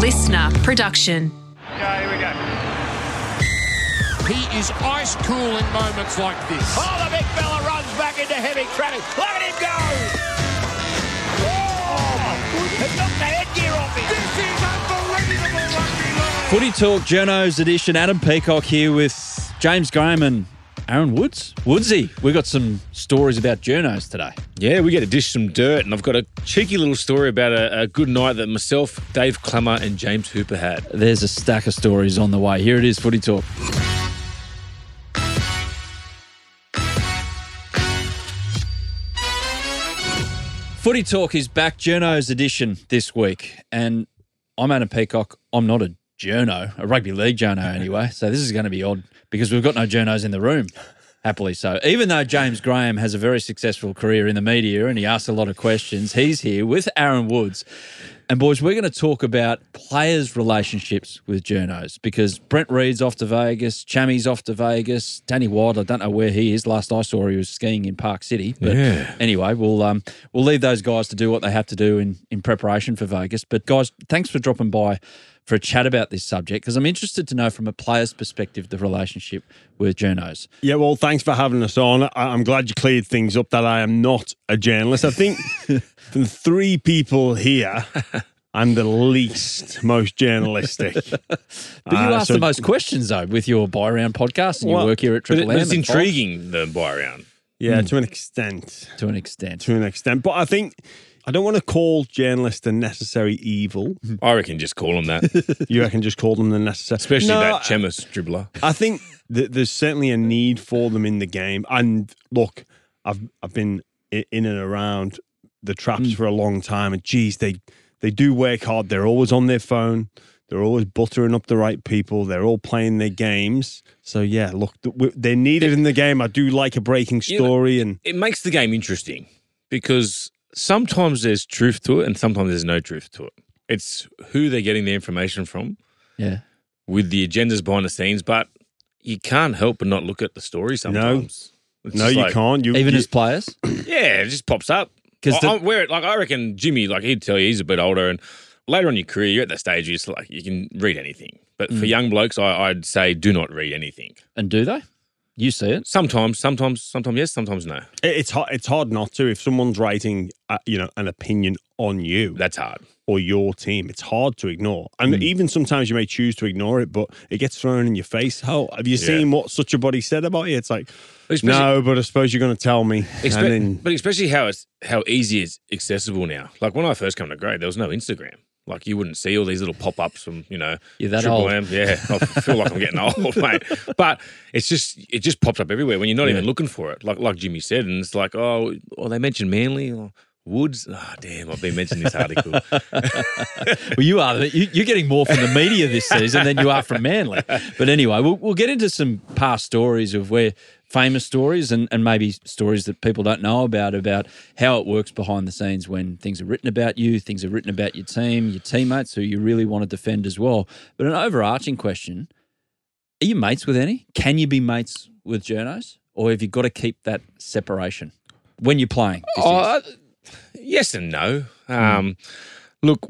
listener production. Okay, here we go. He is ice cool in moments like this. Oh, the big fella runs back into heavy traffic. Look at him go! Oh, he knocked the headgear off him. This is unbelievable rugby league. Footy Talk Journos edition. Adam Peacock here with James Graham and Aaron Woods. Woodsy, we've got some stories about journos today. Yeah, we get to dish some dirt, and I've got a cheeky little story about a, a good night that myself, Dave Klemmer, and James Hooper had. There's a stack of stories on the way. Here it is, Footy Talk. Footy Talk is back, Journos edition this week. And I'm Adam Peacock. I'm not a journo, a rugby league journo anyway. So this is going to be odd because we've got no journos in the room, happily so. Even though James Graham has a very successful career in the media and he asks a lot of questions, he's here with Aaron Woods. And boys, we're going to talk about players' relationships with journos because Brent Read's off to Vegas, Chammy's off to Vegas, Danny Wild, I don't know where he is. Last I saw, he was skiing in Park City. But Yeah. anyway, we'll um, we'll leave those guys to do what they have to do in in preparation for Vegas. But guys, thanks for dropping by for a chat about this subject because I'm interested to know from a player's perspective the relationship with journos. Yeah, well, thanks for having us on. I- I'm glad you cleared things up that I am not a journalist. I think from three people here, I'm the least most journalistic. But you Uh, ask so- the most questions though with your Bye Round podcast and Well, your work here at But, it, Triple but M. it's and Fox, intriguing, the Bye Round. Yeah, to an extent. to an extent. To an extent. But I think I don't want to call journalists the necessary evil. I reckon just call them that, You reckon just call them the necessary especially No, that Chammas dribbler. I think that there's certainly a need for them in the game. And look, I've I've been in and around the traps mm. for a long time, and geez, they they do work hard. They're always on their phone. They're always buttering up the right people. They're all playing their games. So yeah, look, they're needed in the game. I do like a breaking You know- story, and It makes the game interesting because sometimes there's truth to it and sometimes there's no truth to it. It's who they're getting the information from Yeah. with the agendas behind the scenes, but you can't help but not look at the story sometimes. It's no, you like- can't. You Even you, as players? Yeah, it just pops up. Because the- I, where like I reckon Jimmy, like he'd tell you he's a bit older, and later on in your career, you're at that stage where it's like you can read anything. But Mm. for young blokes, I, I'd say do not read anything. And do they? You see it? Sometimes, sometimes, sometimes yes, sometimes no. it's hard. It's hard not to if someone's writing, uh, you know, an opinion on you. That's hard. or your team. It's hard to ignore. And Hmm. even sometimes you may choose to ignore it, but it gets thrown in your face. Oh, have you seen what such a body said about you? It's like, Especially- no, but I suppose you're going to tell me. Expe- and then, but especially how it's how easy it's accessible now. Like when I first came to grade, there was no Instagram. Like you wouldn't see all these little pop ups from you know You're that Triple old. M. Yeah, I feel like I'm getting old, mate. But it's just it just pops up everywhere when you're not even looking for it. Like like Jimmy said, and it's like oh, oh they mentioned Manly. Or, Woods, oh damn! I've been mentioning this article. Well, you are. You, you're getting more from the media this season than you are from Manly. But anyway, we'll, we'll get into some past stories of where famous stories and, and maybe stories that people don't know about, about how it works behind the scenes when things are written about you, things are written about your team, your teammates who you really want to defend as well. But an overarching question are you mates with any? Can you be mates with journos? Or have you got to keep that separation when you're playing? Oh, I- yes and no. Um, Look,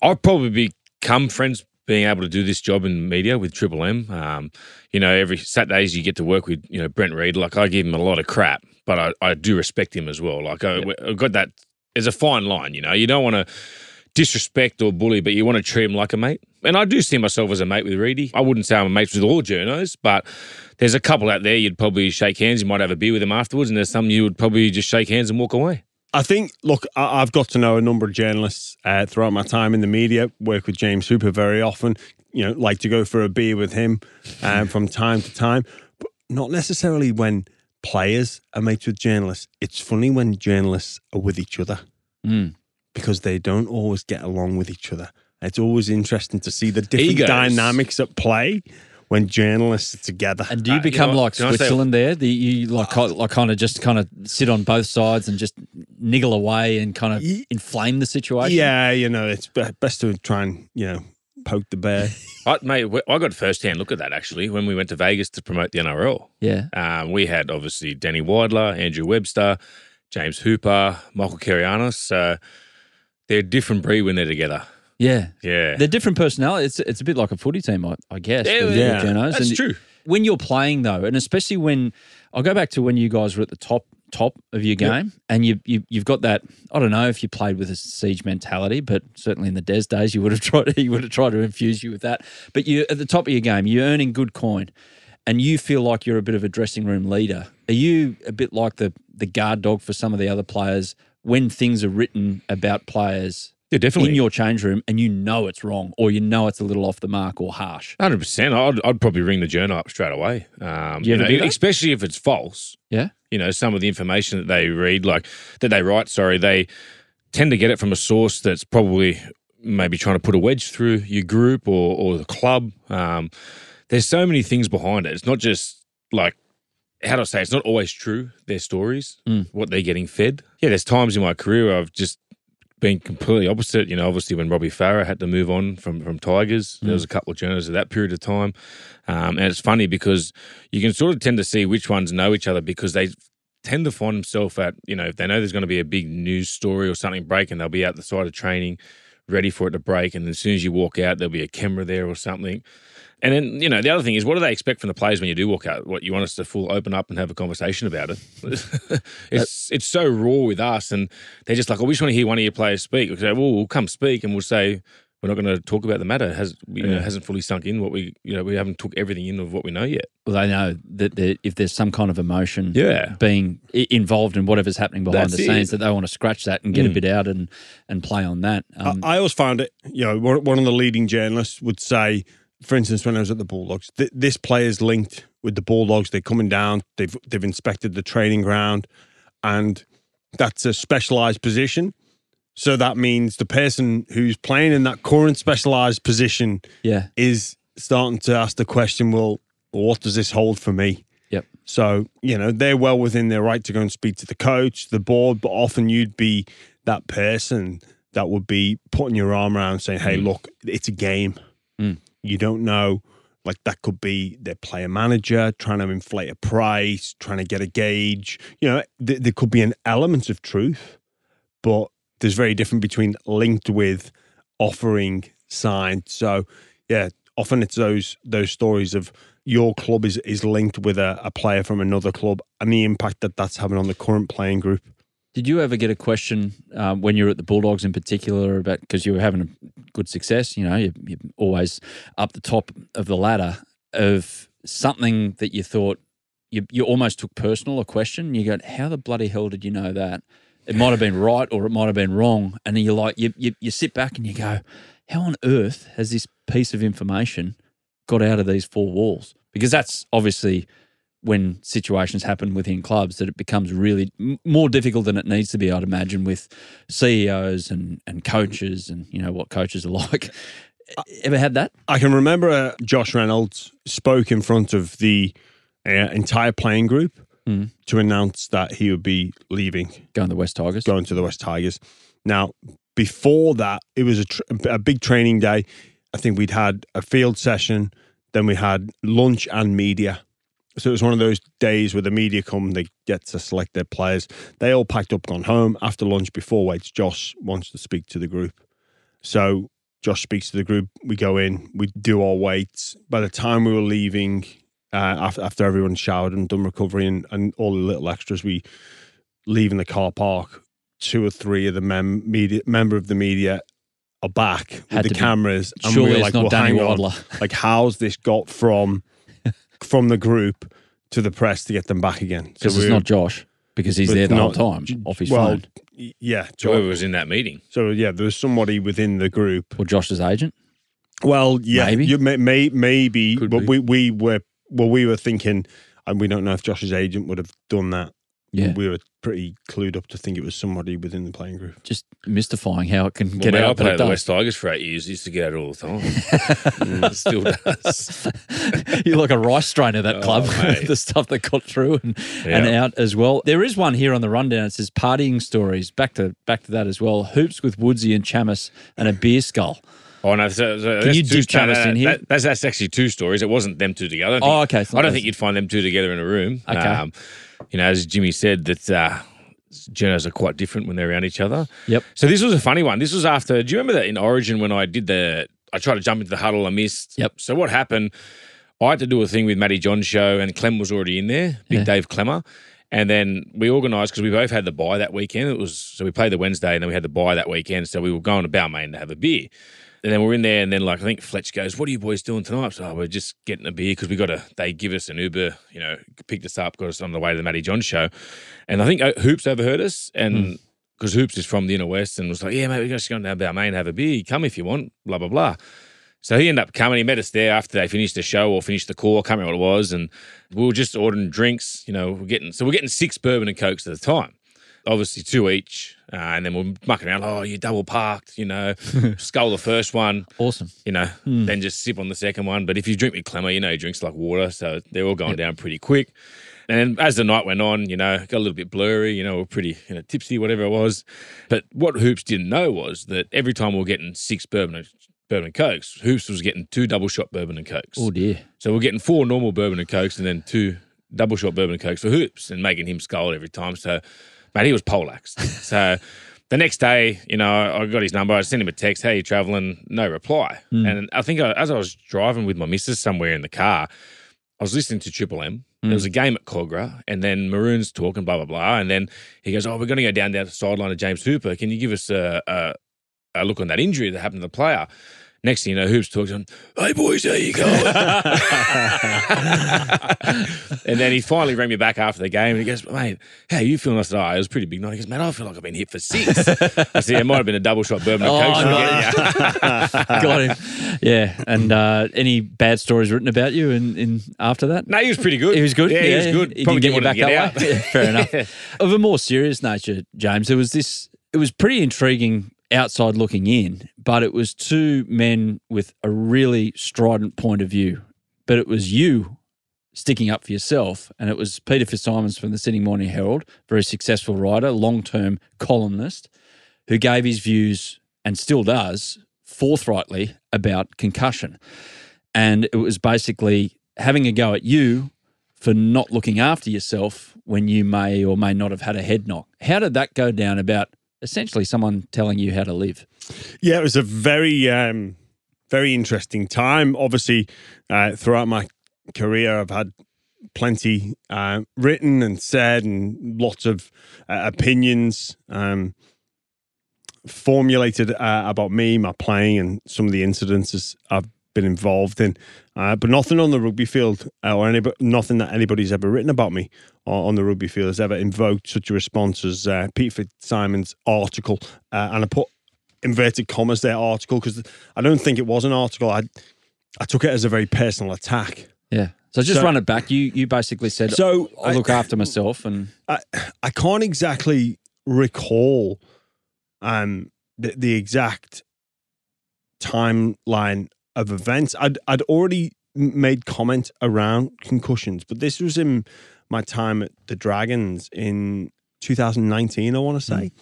I've probably become friends being able to do this job in media with Triple M. Um, you know, every Saturdays you get to work with you know Brent Read. Like I give him a lot of crap, but I, I do respect him as well. Like I, I've got that. There's a fine line. You know, you don't want to disrespect or bully, but you want to treat him like a mate. And I do see myself as a mate with Reedy. I wouldn't say I'm a mate with all journos, but there's a couple out there you'd probably shake hands. You might have a beer with them afterwards, and there's some you would probably just shake hands and walk away. I think, look, I, I've got to know a number of journalists uh, throughout my time in the media, work with James Hooper very often, you know, like to go for a beer with him um, from time to time, but not necessarily when players are mates with journalists. It's funny when journalists are with each other Mm. because they don't always get along with each other. It's always interesting to see the different Egos. dynamics at play when journalists are together. And do you Uh, you become know like Can Switzerland there? The, you like ki- like kind of just kind of sit on both sides and just niggle away and kind of Ye- inflame the situation. yeah, you know, it's best to try and, you know, poke the bear. I, mate, I got first hand look at that actually when we went to Vegas to promote the NRL. yeah. Um, we had obviously Danny Weidler, Andrew Webster, James Hooper, Michael Carayannis. So they're a different breed when they're together. Yeah. Yeah. They're different personalities. It's it's a bit like a footy team, I, I guess. Yeah, with- yeah. with. That's And true. When you're playing though, and especially when I'll go back to when you guys were at the top top of your game, and you, you you've got that. I don't know if you played with a siege mentality, but certainly in the Des days, you would have tried. You would have tried to infuse you with that. But you at the top of your game, you're earning good coin, and you feel like you're a bit of a dressing room leader. Are you a bit like the the guard dog for some of the other players when things are written about players? Yeah, definitely. in your change room and you know it's wrong or you know it's a little off the mark or harsh. Hundred percent. I'd, I'd probably ring the journal up straight away. Um, You ever know, especially if it's false. Yeah. You know, some of the information that they read, like that they write. Sorry, they tend to get it from a source that's probably maybe trying to put a wedge through your group or or the club. Um, there's so many things behind it. It's not just like how do I say? It's not always true. Their stories, what they're getting fed. Yeah, there's times in my career where I've just been completely opposite. You know, obviously when Robbie Farah had to move on from from Tigers, there was a couple of journalists at that period of time, um, and it's funny because you can sort of tend to see which ones know each other because they tend to find themselves at you know if they know there's going to be a big news story or something breaking, they'll be out the side of training, ready for it to break, and as soon as you walk out, there'll be a camera there or something. And then, you know, the other thing is, what do they expect from the players when you do walk out? What you want us to full open up and have a conversation about it? it's it's so raw with us, and they're just like, "Oh, we just want to hear one of your players speak." We say, "Well, we'll come speak," and we'll say, "We're not going to talk about the matter. It Has you know hasn't fully sunk in what we you know we haven't took everything in of what we know yet." Well, they know that there- if there's some kind of emotion Yeah. being involved in whatever's happening behind That's the scenes, it. that they want to scratch that and get a bit out and, and play on that. Um, I, I always found it, you know, one one of the leading journalists would say, for instance, when I was at the Bulldogs, th- this player's linked with the Bulldogs. They're coming down. They've they've inspected the training ground, and that's a specialized position. So that means the person who's playing in that current specialized position yeah. is starting to ask the question, well, what does this hold for me? Yep. So, you know, they're well within their right to go and speak to the coach, the board, but often you'd be that person that would be putting your arm around saying, hey, look, it's a game. Mm. You don't know. Like that could be their player manager trying to inflate a price, trying to get a gauge. You know, th- there could be an element of truth, but there's very different between linked with offering signed. So yeah, often it's those those stories of your club is is linked with a, a player from another club and the impact that that's having on the current playing group. Did you ever get a question um, when you were at the Bulldogs in particular about because you were having a good success? You know, you, you're always up the top of the ladder of something that you thought you, you almost took personal a question. You go, how the bloody hell did you know that? It might have been right or it might have been wrong. And you're like, you, you, you sit back and you go, how on earth has this piece of information got out of these four walls? Because that's obviously when situations happen within clubs that it becomes really m- more difficult than it needs to be, I'd imagine, with CEOs and, and coaches and, you know, what coaches are like. Ever had that? I can remember uh, Josh Reynolds spoke in front of the uh, entire playing group Mm. to announce that he would be leaving, Going to the West Tigers? going to the West Tigers. Now, before that, it was a, tr- a big training day. I think we'd had a field session, then we had lunch and media. So it was one of those days where the media come, they get to select their players. They all packed up, gone home. After lunch, before weights, Josh wants to speak to the group. So Josh speaks to the group. We go in, we do our weights. By the time we were leaving, uh, after, after everyone showered and done recovery and, and all the little extras, we leave in the car park. Two or three of the mem- media member of the media are back Had with the to be- cameras, and Surely we were it's like, not well, Danny hang on. Like, how's this got from from the group to the press to get them back again? Because it's not Josh, because he's but there the not- whole time off his well, phone. y- Yeah, Whoever was in that meeting. so yeah, there was somebody within the group Or Josh's agent. Well, yeah, Maybe. you may, may maybe, Could but be. we we were well, we were thinking, and we don't know if Josh's agent would have done that. Yeah. we were pretty clued up to think it was somebody within the playing group. Just mystifying how it can Well, get mate, I out. but played at the does. West Tigers for eight years. Used to get out all the time. Mm, Still does. You're like a rice strain of that Oh, club, the stuff that got through and, and out as well. There is one here on the rundown. It says partying stories. Back to back to that as well. Hoops with Woodsy and Chammas and a beer skull. Oh no! So, so Can that's you two- dip Chammas no, no, in here? that- that's that's actually two stories. It wasn't them two together. I don't Oh, okay. Not I don't think you'd find them two together in a room. Okay. Um, you know, as Jimmy said, that uh, journos are quite different when they're around each other. Yep. So this was a funny one. This was after. Do you remember that in Origin when I did the? I tried to jump into the huddle. I missed. Yep. So what happened? I had to do a thing with Matty John's show, and Klem was already in there. Big Yeah. Dave Klemmer. And then we organised because we both had the bye that weekend. It was so we played the Wednesday, and then we had the bye that weekend. So we were going to Balmain to have a beer. And then we're in there, and then like I think Fletch goes, "What are you boys doing tonight?" So oh, we're just getting a beer because we got to. They give us an Uber, you know, picked us up, got us on the way to the Matty John show, and I think uh, Hoops overheard us, and because Hoops is from the inner west, and was like, "Yeah, mate, we're just going down to Balmain, have a beer. Come if you want." Blah blah blah. So he ended up coming. He met us there after they finished the show or finished the call. I can't remember what it was, and we were just ordering drinks. You know, we're getting so we're getting six bourbon and cokes at a time obviously two each, uh, and then we're mucking around. Oh, you double parked, you know, skull the first one, Awesome. you know, then just sip on the second one. But if you drink with Klemmer, you know, he drinks like water, so they're all going down pretty quick. And as the night went on, you know, got a little bit blurry, you know, we're pretty, you know, tipsy, whatever it was. But what Hoops didn't know was that every time we were getting six bourbon and bourbon and cokes, Hoops was getting two double shot bourbon and cokes. Oh dear. So we're getting four normal bourbon and cokes and then two double shot bourbon and cokes for hoops and making him scold every time. So, mate, he was polaxed. so the next day, you know, I got his number. I sent him a text, "How you traveling?" No reply. Hmm. And I think I, as I was driving with my missus somewhere in the car, I was listening to Triple M. There was hmm. a game at Kogarah, and then Maroons talking, blah blah blah, and then he goes, "Oh, we're going to go down down the sideline of James Hooper. Can you give us a, a, a look on that injury that happened to the player?" Next thing you know, Hoops talks on, "Hey boys, how you going?" and then he finally rang me back after the game, and he goes, "Mate, how you feeling?" I said, "Oh, it was pretty big night." He goes, "Man, I feel like I've been hit for six. I said, "It might have been a double shot bourbon Oh, coke." nice. Got him. Yeah. And uh, any bad stories written about you in, in after that? No, he was pretty good. He was good. Yeah, he was good. He Probably didn't get you back to get that out. way. Fair enough. Of a more serious nature, James, there was this. It was pretty intriguing outside looking in, but it was two men with a really strident point of view. But it was you sticking up for yourself, and it was Peter Fitzsimons from the Sydney Morning Herald, very successful writer, long term columnist, who gave his views and still does forthrightly about concussion. And it was basically having a go at you for not looking after yourself when you may or may not have had a head knock. How did that go down about essentially someone telling you how to live? Yeah, it was a very, um, very interesting time. Obviously, uh, throughout my career, I've had plenty uh, written and said, and lots of uh, opinions um, formulated uh, about me, my playing, and some of the incidences I've been involved in. Uh, but nothing on the rugby field, uh, or any, nothing that anybody's ever written about me on, on the rugby field has ever invoked such a response as uh, Pete Fitzsimon's article. Uh, and I put inverted commas there article because I don't think it was an article. I I took it as a very personal attack. Yeah. So just So- run it back. You you basically said, So I I- look after myself and I I can't exactly recall um the, the exact timeline of events. I'd I'd already made comment around concussions, but this was in my time at the Dragons in 2019. I want to say.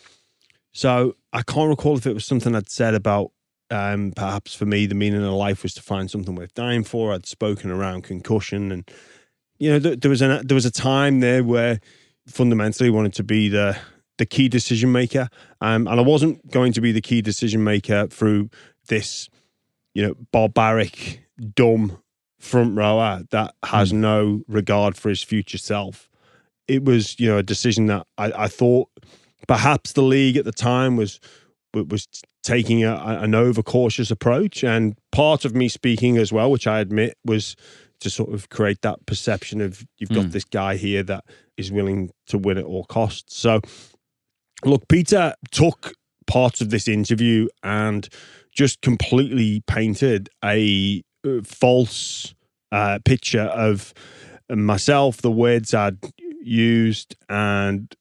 So I can't recall if it was something I'd said about. Um, perhaps for me, the meaning of life was to find something worth dying for. I'd spoken around concussion, and you know, there, there was an there was a time there where fundamentally wanted to be the the key decision maker, um, and I wasn't going to be the key decision maker through this, you know, barbaric, dumb front rower that has no regard for his future self. It was, you know, a decision that I, I thought perhaps the league at the time was was taking a, an overcautious approach, and part of me speaking as well, which I admit was to sort of create that perception of you've got Mm. this guy here that is willing to win at all costs. So, look, Peter took parts of this interview and just completely painted a uh, false uh, picture of myself, the words I'd used, and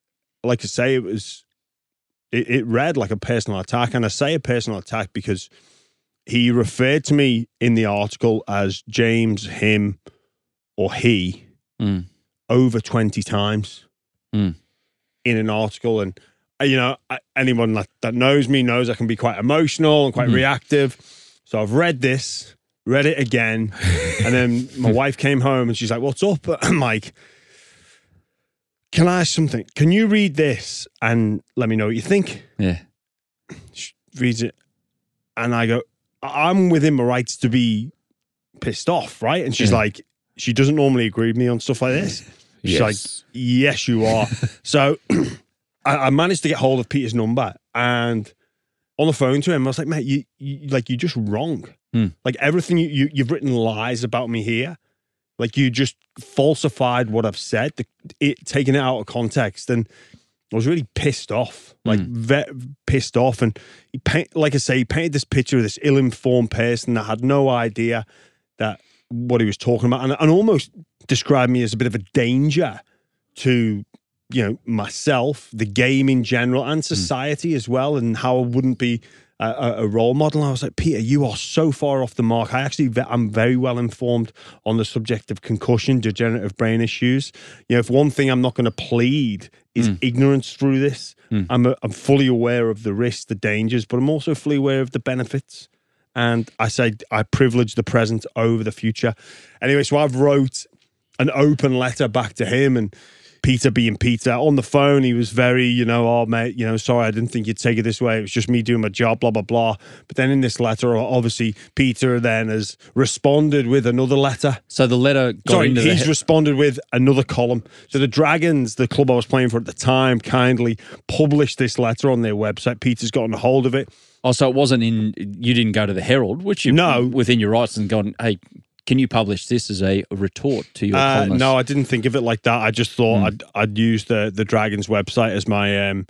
like I say, it was it, it read like a personal attack, and I say a personal attack because he referred to me in the article as James, him, or he Mm. over 20 times Mm. in an article. And, you know, I- anyone that, that knows me knows I can be quite emotional and quite Mhm. reactive. So I've read this, read it again. and then my wife came home and she's like, What's up? I'm like, can I ask something? Can you read this and let me know what you think? Yeah. She reads it, and I go, I'm within my rights to be pissed off, right? And she's Yeah. like, she doesn't normally agree with me on stuff like this. She's Yes. like, yes, you are. so I, I managed to get hold of Peter's number and on the phone to him, I was like, mate, you, you like you're just wrong. Hmm. Like everything you, you you've written lies about me here. Like you just falsified what I've said, the, it taking it out of context, and I was really pissed off, like ve- pissed off. And he paint, like I say, he painted this picture of this ill-informed person that had no idea that what he was talking about, and, and almost described me as a bit of a danger to you know myself, the game in general, and hmm. society as well, and how I wouldn't be a, a- role model. And I was like, Peter, you are so far off the mark. I actually, I'm very well informed on the subject of concussion, degenerative brain issues. You know, if one thing I'm not going to plead is hmm. ignorance through this, hmm. I'm, a, I'm fully aware of the risks, the dangers, but I'm also fully aware of the benefits. And I say I privilege the present over the future. Anyway, so I've wrote an open letter back to him and Peter being Peter on the phone, he was very, you know, oh mate, you know, sorry, I didn't think you'd take it this way. It was just me doing my job, blah blah blah. But then in this letter, obviously, Peter then has responded with another letter. So the letter got Sorry, the he's he- responded with another column. So the Dragons, the club I was playing for at the time, kindly published this letter on their website. Peter's gotten a hold of it. Oh, so it wasn't in. You didn't go to the Herald, which you No. within your rights and gone. Hey, can you publish this as a retort to your Uh, columnist? no, I didn't think of it like that. I just thought I'd I'd use the the Dragons website as my um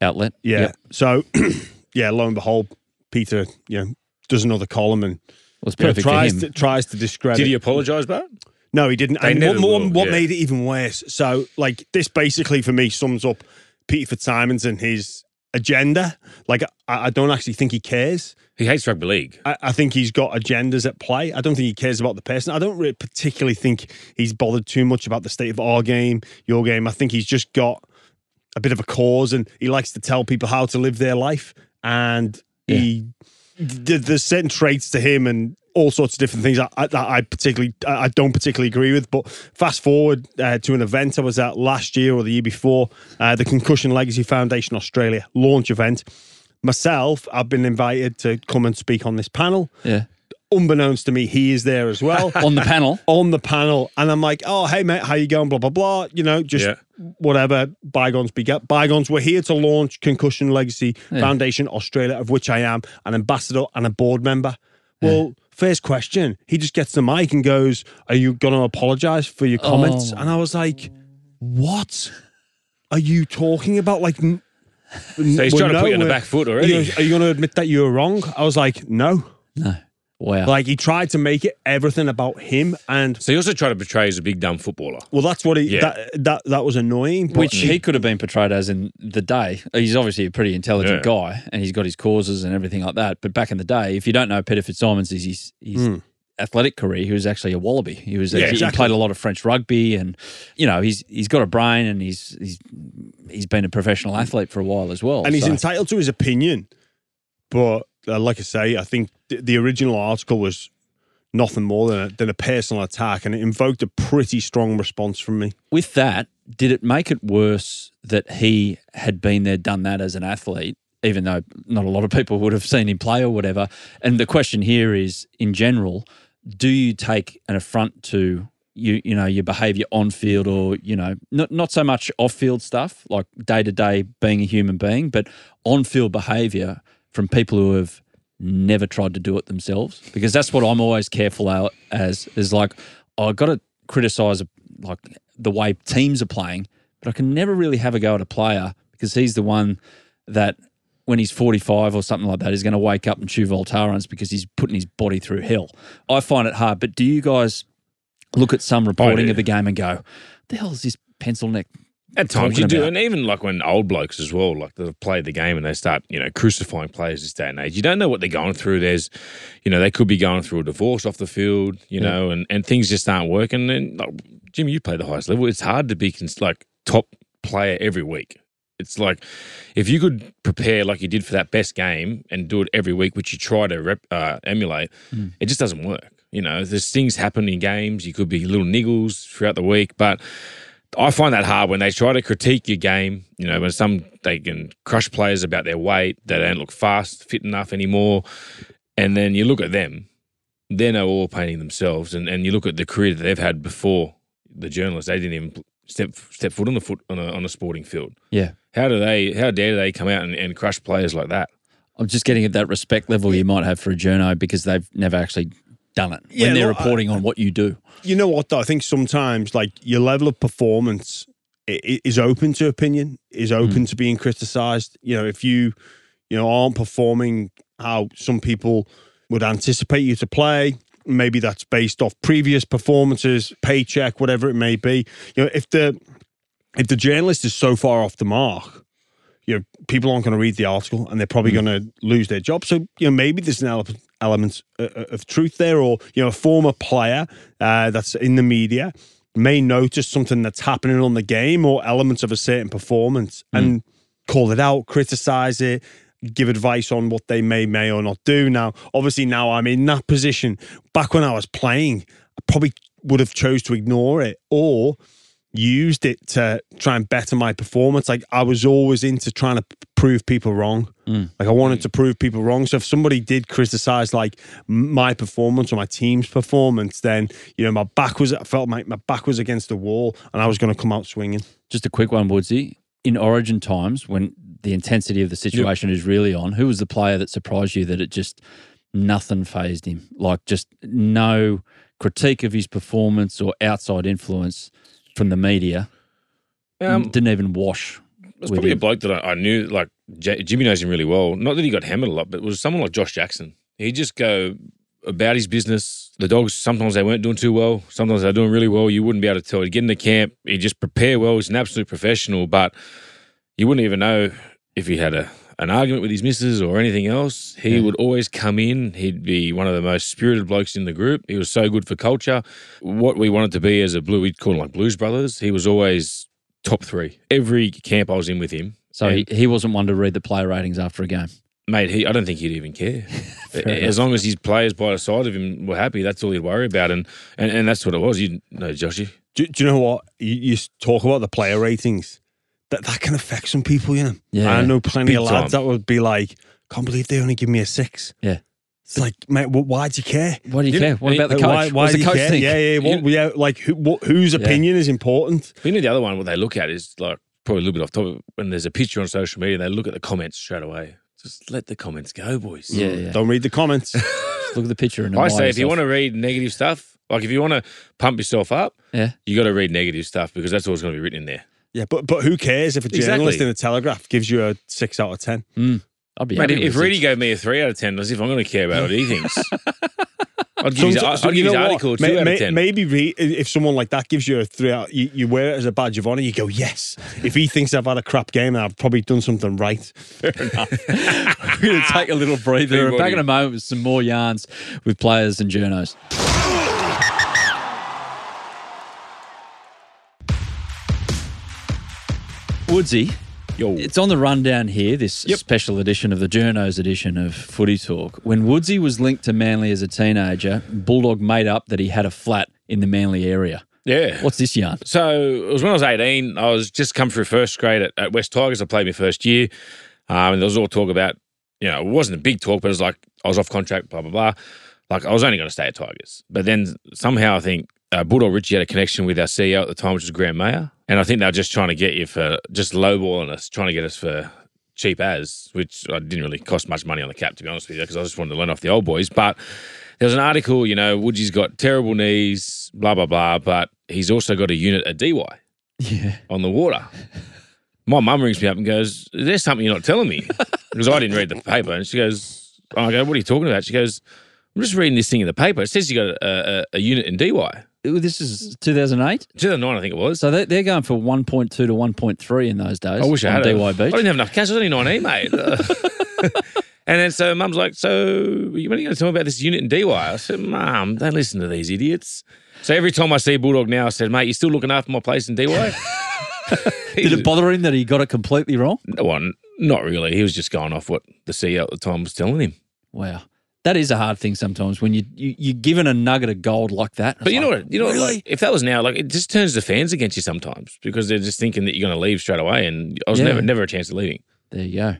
outlet. yeah. Yep. So yeah, lo and behold, Peter, you know, does another column and was you know, perfect for tries to tries to discredit. Did he apologise, Bart? No, he didn't. They and what, what, will, what yeah. made it even worse? So, like, this basically for me sums up Peter Fitzsimons and his agenda. Like, I, I don't actually think he cares. He hates rugby league. I, I think he's got agendas at play. I don't think he cares about the person. I don't really particularly think he's bothered too much about the state of our game, your game. I think he's just got a bit of a cause and he likes to tell people how to live their life. And he, th- there's certain traits to him and all sorts of different things I, I, that I particularly, I I don't particularly agree with. But fast forward uh, to an event I was at last year or the year before, uh, the Concussion Legacy Foundation Australia launch event. Myself, I've been invited to come and speak on this panel Yeah, unbeknownst to me, he is there as well on the panel. on the panel, and I'm like, "Oh, hey mate, how you going?" Blah blah blah. You know, just Yeah. whatever. Bygones be get bygones. We're here to launch Concussion Legacy Foundation Australia, of which I am an ambassador and a board member. Well, first question, he just gets the mic and goes, "Are you going to apologise for your comments?" Oh. And I was like, "What are you talking about?" Like. n- So he's trying to put you on the back foot already. you, are you going to admit that you were wrong? I was like, no. No, wow. Like he tried to make it everything about him, and So he also tried to portray as a big dumb footballer. well, that's what he Yeah. that that that was annoying. But which he could have been portrayed as in the day. He's obviously a pretty intelligent Yeah. guy, and he's got his causes and everything like that. But back in the day, if you don't know Peter Fitzsimons, is his, his hmm. athletic career, he was actually a wallaby. He was Yeah, he exactly. played a lot of French rugby, and you know he's he's got a brain, and he's he's he's been a professional athlete for a while as well. and he's So- entitled to his opinion. But uh, like I say, I think th- the original article was nothing more than a, than a personal attack, and it invoked a pretty strong response from me. with that, did it make it worse that he had been there, done that as an athlete, even though not a lot of people would have seen him play or whatever? And the question here is, in general, do you take an affront to you, you know, your behaviour on field, or you know, not not so much off field stuff like day to day being a human being, but on field behaviour from people who have never tried to do it themselves? Because that's what I'm always careful out as is like oh, I've got to criticise like the way teams are playing, but I can never really have a go at a player because he's the one that when he's 45 or something like that is going to wake up and chew Voltarens because he's putting his body through hell. I find it hard, but do you guys look at some reporting oh, do. of the game and go, the hell is this pencil neck? At times you do, about? and even like when old blokes as well, like they've played the game and they start, you know, crucifying players this day and age. You don't know what they're going through. There's, you know, they could be going through a divorce off the field, you know, and, and things just aren't working. And like, Jim, you play the highest level. It's hard to be cons- like top player every week. It's like if you could prepare like you did for that best game and do it every week, which you try to rep, uh, emulate, it just doesn't work. You know, there's things happen in games. You could be little niggles throughout the week, but I find that hard when they try to critique your game. You know, when some they can crush players about their weight, they don't look fast, fit enough anymore, and then you look at them, they're no all painting themselves, and, and you look at the career that they've had before the journalists, they didn't even step step foot on the foot on a, on a sporting field. Yeah. How do they? How dare they come out and, and crush players like that? I'm just getting at that respect level you might have for a journo because they've never actually done it Yeah, when they're look, I- reporting on what you do. You know what though? I think sometimes like your level of performance is open to opinion, is open mm. to being criticised. You know, if you you know aren't performing how some people would anticipate you to play, maybe that's based off previous performances, paycheck, whatever it may be. You know, if the if the journalist is so far off the mark, you know, people aren't going to read the article and they're probably going to lose their job. So, you know, maybe there's an ele- element uh, uh, of truth there, or, you know, a former player uh, that's in the media may notice something that's happening on the game or elements of a certain performance and call it out, criticize it, give advice on what they may, may or not do. Now, obviously, now I'm in that position. Back when I was playing, I probably would have chose to ignore it or used it to try and better my performance. Like I was always into trying to prove people wrong. Mm. Like I wanted to prove people wrong. So if somebody did criticize like my performance or my team's performance, then you know my back was I felt my, my back was against the wall and I was going to come out swinging. Just a quick one, Woodsy. In origin times, when the intensity of the situation is really on, who was the player that surprised you that it just nothing phased him? Like just no critique of his performance or outside influence from the media. Um, didn't even wash. With probably a bloke that I, I knew, like J- Jimmy knows him really well. Not that he got hammered a lot, but it was someone like Josh Jackson. He'd just go about his business. The dogs sometimes they weren't doing too well. Sometimes they're doing really well. You wouldn't be able to tell. He'd get into camp. He'd just prepare well. He's an absolute professional, but you wouldn't even know if he had a an argument with his missus or anything else. He would always come in. He'd be one of the most spirited blokes in the group. He was so good for culture. What we wanted to be as a blue, we'd call him like Blues Brothers. He was always top three. Every camp I was in with him. So he, he wasn't one to read the player ratings after a game. mate, he, I don't think he'd even care. as long as his players by the side of him were happy, that's all he'd worry about. And and, and that's what it was. You know, Joshy. Do, do you know what you, you talk about the player ratings? That that can affect some people. You know, Yeah. I know plenty Big of lads time. that would be like, "Can't believe they only give me a six. Yeah. It's like, mate, wh- why do you care? Why do you You care? What about the Like, coach? Why, why What's do the you coach care? think? Yeah, yeah. What, yeah like, who, what, whose opinion is important? You know, the other one what they look at is like probably a little bit off topic. When there's a picture on social media, they look at the comments straight away. Just let the comments go, boys. Yeah, yeah. Don't read the comments. Just look at the picture and I admire say if you want to read negative stuff, like if you want to pump yourself up, Yeah. you got to read negative stuff because that's always going to be written in there. Yeah, but but who cares if a journalist Exactly. in the Telegraph gives you a six out of ten? Hmm. I'd be Mate, happy if with Reedy six. gave me a three out of ten, as if I'm going to care about what he thinks. I'd give his, Some- I'd give his know what? article two May- out may- of ten. Maybe re- if someone like that gives you a three out, you, you wear it as a badge of honor. You go, yes. If he thinks I've had a crap game, then I've probably done something right. Fair enough. We're going to take a little breather. We're back in a moment with some more yarns with players and journos. Woodsy, Yo. it's on the rundown here, this Yep. special edition of the Journos edition of Footy Talk. When Woodsy was linked to Manly as a teenager, Bulldog made up that he had a flat in the Manly area. yeah. What's this yarn? So it was when I was 18. I was just come through first grade at, at West Tigers. I played my first year. Um, and there was all talk about, you know, it wasn't a big talk, but it was like I was off contract, blah, blah, blah. Like I was only going to stay at Tigers. But then somehow I think uh, Bulldog Richie had a connection with our CEO at the time, which was Graham Mayer. And I think they were just trying to get you for just lowballing us, trying to get us for cheap as, which I didn't really cost much money on the cap, to be honest with you, because I just wanted to learn off the old boys. But there was an article, you know, Woodsy's got terrible knees, blah, blah, blah, but he's also got a unit at Dee Why Yeah. on the water. My mum rings me up and goes, Is there something you're not telling me? Because I didn't read the paper. And she goes, I go, What are you talking about? She goes, I'm just reading this thing in the paper. It says you got a, a, a unit in Dee Why. This is 2008. 2009, I think it was. So they- they're going for 1.2 to 1.3 in those days. I wish I on had Dee Why it. I didn't have enough cash. I was only 19, mate. and then so mum's like, So when are you going to tell me about this unit in Dee Why? I said, Mum, don't listen to these idiots. So every time I see Bulldog now, I said, Mate, you're still looking after my place in Dee Why? Did it bother him that he got it completely wrong? Well, not really. He was just going off what the CEO at the time was telling him. Wow. That is a hard thing sometimes when you, you you're given a nugget of gold like that. But you know what? You know, really? like, if that was now, like it just turns the fans against you sometimes because they're just thinking that you're going to leave straight away, and I was Yeah. never never a chance of leaving. There you go.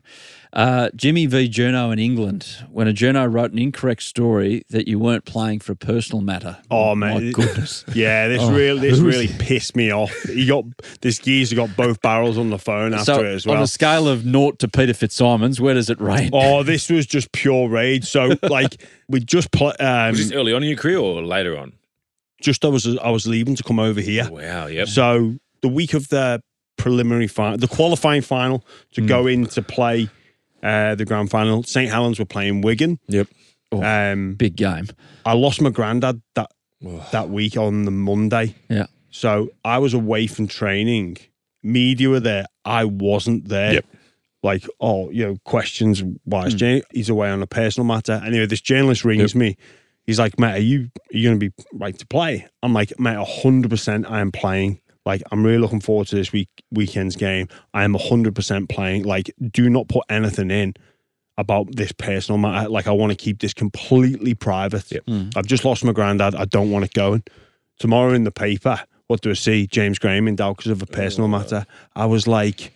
Uh, Jimmy v. Journo in England, when a Journo wrote an incorrect story that you weren't playing for a personal matter. Oh man. my man, goodness. Yeah, this Oh, really this really pissed me off. He got this geezer got both barrels on the phone after so it as well. on a scale of naught to Peter Fitzsimons, where does it rate? Oh, this was just pure rage. So like we just pl- um, Was this early on in your career or later on? just I was I was leaving to come over here. Wow. Yep. So the week of the preliminary final, the qualifying final to go in to play uh, the grand final, St Helens were playing Wigan. Yep. Um, Big game. I lost my granddad that that week on the Monday. Yeah. So I was away from training. Media were there. I wasn't there. Yep. Like, oh, you know, questions. Why is Jay? He's away on a personal matter. Anyway, this journalist rings me. He's like, mate, are you are you going to be right to play? I'm like, mate, hundred percent. I am playing. Like, I'm really looking forward to this week weekend's game. I am hundred percent playing. Like, do not put anything in about this personal matter. Like, I want to keep this completely private. Mm. I've just lost my granddad. I don't want it going. Tomorrow in the paper, what do I see? James Graham in doubt because of a personal oh. matter. I was like,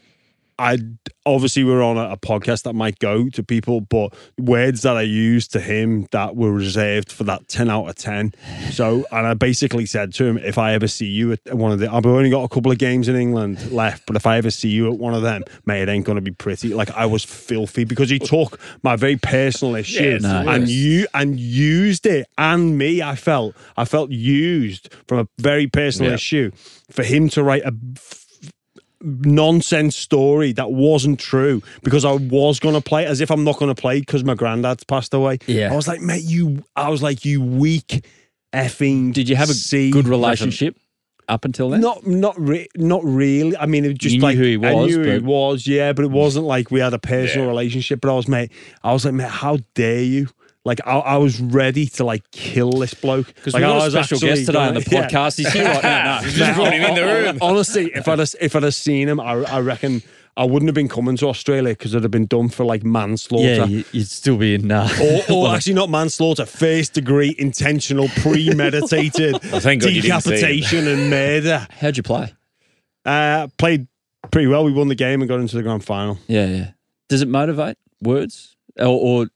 I obviously we're on a, a podcast that might go to people, but words that I used to him that were reserved for that ten out of ten. So, and I basically said to him, if I ever see you at one of the, I've only got a couple of games in England left, but if I ever see you at one of them, mate, it ain't going to be pretty. Like I was filthy because he took my very personal issue the and you and used it and me. I felt I felt used from a very personal Yeah. issue for him to write a nonsense story that wasn't true because I was going to play it as if I'm not going to play because my granddad's passed away. Yeah. I was like, mate, you. I was like, you weak effing. Did you have a good relationship up until then? Not, not, re- not really. I mean, it was just You knew like who he I was, knew who he was, yeah. But it wasn't like we had a personal Yeah. relationship. But I was, mate, I was like, mate, how dare you? Like, I, I was ready to like kill this bloke Because like, I got a was special guest today on the gonna- yeah. podcast. He's here right now. No. Just brought him in the room. Honestly, if I'd have, if I'd have seen him, I, I reckon I wouldn't have been coming to Australia because it'd have been done for like manslaughter. Yeah, you- you'd still be in. Uh, or, or actually not manslaughter, first degree, intentional, premeditated thank God you didn't see decapitation and murder. How'd you play? Uh, played pretty well. We won the game and got into the grand final. Yeah, yeah. Does it motivate words or, or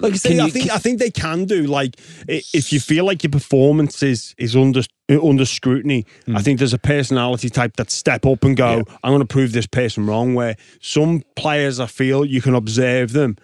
Like I say, Can I you- think I think they can do. Like if you feel like your performance is is under under scrutiny, I hmm. think there's a personality type that step up and go, I'm going to prove this person wrong. Where some players, I feel you can observe them,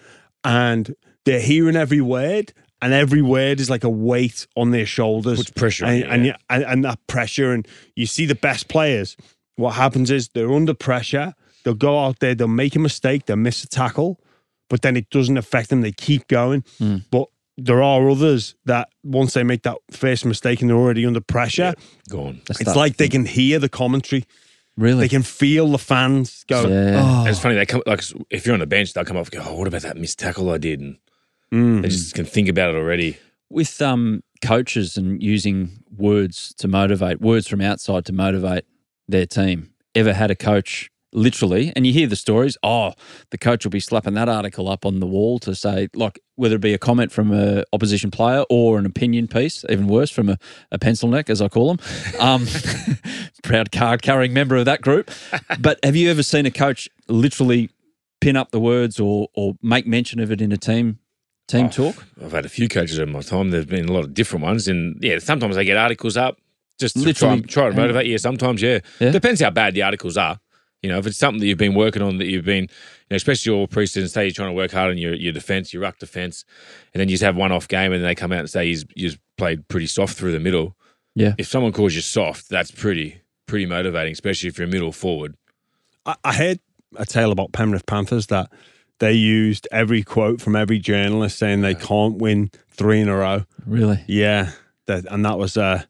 and they're hearing every word. And every word is like a weight on their shoulders. Puts pressure and, you, and, yeah. you- and, and that pressure. And you see the best players. What happens is they're under pressure. They'll go out there. They'll make a mistake. They'll miss a tackle but then it doesn't affect them. They keep going. But there are others that once they make that first mistake and they're already under pressure, Go on. That's it's that- like they can hear the commentary. really? They can feel the fans go, Yeah. oh, it's funny they come like if you're on the bench, they'll come up and go, "Oh, what about that missed tackle I did?" And mm. they just can think about it already. with um, coaches and using words to motivate, words from outside to motivate their team. Ever had a coach literally, and you hear the stories, oh, the coach will be slapping that article up on the wall to say, like, whether it be a comment from a opposition player or an opinion piece, even worse, from a, a pencil neck, as I call them. Um, proud card carrying member of that group. But have you ever seen a coach literally pin up the words or or make mention of it in a team team Oh, talk? I've had a few coaches in my time. There's been a lot of different ones, and yeah, sometimes they get articles up just to try, Literally. and- try to motivate you. Sometimes, yeah. Yeah. depends how bad the articles are. You know, if it's something that you've been working on, that you've been, you know, especially your preseason, say you're trying to work hard on your your defense, your ruck defense, and then you just have one off game, and they come out and say you've, you've played pretty soft through the middle. Yeah. If someone calls you soft, that's pretty pretty motivating, especially if you're a middle forward. I, I heard a tale about Penrith Panthers that they used every quote from every journalist saying they can't win three in a row. Really? Yeah, that, and that was uh,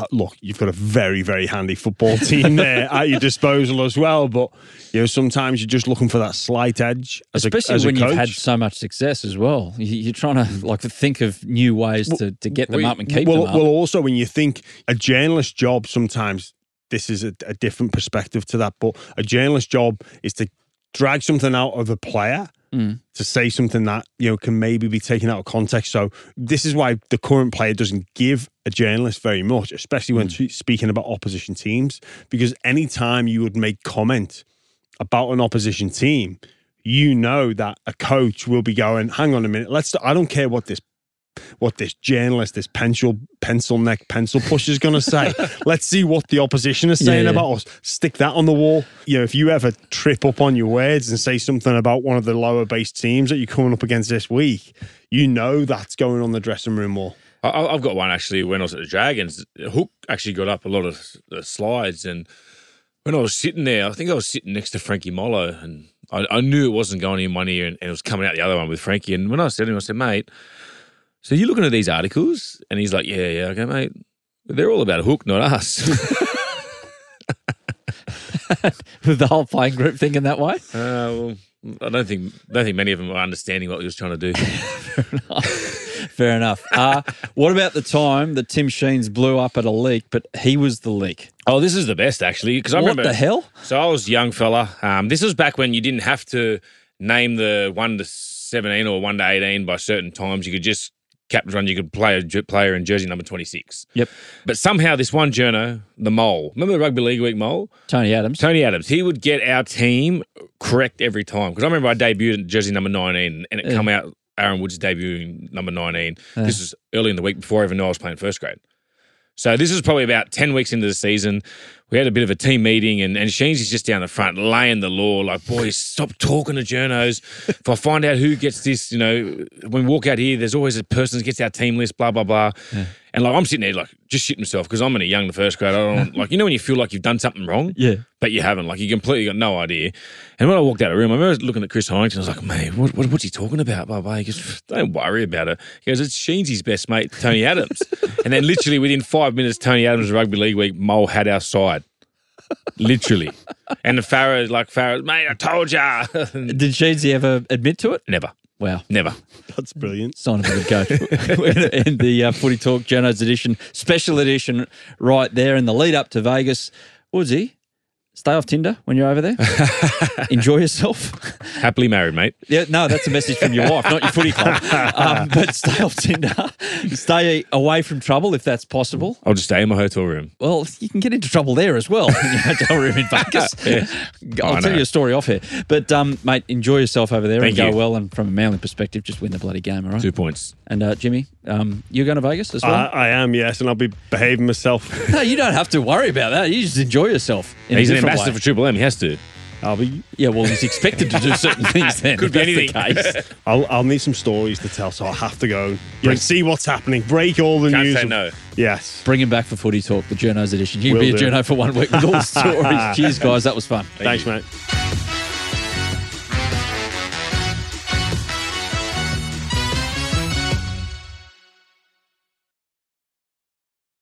Uh, look. You've got a very, very handy football team there at your disposal as well. But you know, sometimes you're just looking for that slight edge, Especially a, when you've had so much success as well. You- You're trying to like think of new ways to, to get them well, up and keep well, them up. well, also when you think a journalist job, sometimes this is a, a different perspective to that. But a journalist job is to drag something out of a player Mm. to say something that you know can maybe be taken out of context. So this is why the current player doesn't give a journalist very much, especially when mm. spe- speaking about opposition teams, because anytime you would make comment about an opposition team, you know that a coach will be going, "Hang on a minute, let's." I don't care what this what this journalist, this pencil pencil neck pencil pusher is going to say. Let's see what the opposition is saying Yeah, yeah. about us. Stick that on the wall. You know, if you ever trip up on your words and say something about one of the lower based teams that you're coming up against this week, you know that's going on the dressing room wall. I- I- I've got one actually. When I was at the Dragons, Hook actually got up a lot of the slides, and when I was sitting there, I think I was sitting next to Frankie Molo, and I, I knew it wasn't going in one ear and, and it was coming out the other one with Frankie. And when I said to him, I said, "Mate, so you're looking at these articles?" And he's like, "Yeah, yeah, okay, mate. They're all about Hook, not us." With the whole playing group thinking that way. Uh, well, I don't think don't think many of them are understanding what he was trying to do. Fair enough. Uh, what about the time that Tim Sheens blew up at a leak, but he was the leak? oh, this is the best actually because I what remember the hell? So I was a young fella. Um, this was back when you didn't have to name the one to seventeen or one to eighteen by certain times. You could just captain run. You could play a player in jersey number twenty six. Yep. But somehow this one journo, the mole, remember the rugby league week mole, Tony Adams. Tony Adams, he would get our team correct every time. Because I remember I debuted in jersey number nineteen, and it Yeah. come out Aaron Woods debuting number nineteen. This was early in the week before I even knew I was playing first grade. So this is probably about 10 weeks into the season. We had a bit of a team meeting and, and Sheens is just down the front laying the law, like, boys, stop talking to journos. if I find out who gets this, you know, when we walk out here, there's always a person that gets our team list, blah, blah, blah. And like I'm sitting there like just shitting myself because I'm in a young the first grade. I don't like you know when you feel like you've done something wrong? Yeah. But you haven't. Like you completely got no idea. And when I walked out of the room, I remember looking at Chris Heighington. I was like, "Man, what, what, what's he talking about?" Blah blah. He goes, "Don't worry about it." He goes, "It's Sheensy's best mate, Tony Adams." and then literally within five minutes, Tony Adams rugby league week mole had our side. Literally. And the Farah, like Farah, mate, I told ya. Did Sheensy ever admit to it? never, Wow. never. That's brilliant. Sign of a good coach. We're going to end the uh, Footy Talk Journos edition, special edition, right there in the lead up to Vegas. Woodsy, stay off Tinder when you're over there. Enjoy yourself. Happily married, mate. Yeah, no, that's a message from your wife, not your footy club. Um, but stay off Tinder. Stay away from trouble if that's possible. I'll just stay in my hotel room. Well, you can get into trouble there as well. in your hotel room in Vegas. I'll I tell know. you a story off here. But, um, mate, enjoy yourself over there Thank and go you. well. And from a manly perspective, just win the bloody game, all right? Two points. And uh, Jimmy, um, you're going to Vegas as well? I, I am, yes, and I'll be behaving myself. no, you don't have to worry about that. You just enjoy yourself. In He's an different ambassador way. for Triple M. He has to. Oh, I'll be. Yeah, well, he's expected to do certain things then. Could be that's the case. I'll, I'll need some stories to tell, so I'll have to go and see what's happening. Break all the Can't news. say of- no. Yes. Bring him back for Footy Talk, the Journos edition. You Will be a do. journo for one week with all the stories. Cheers, guys. That was fun. Thanks, mate.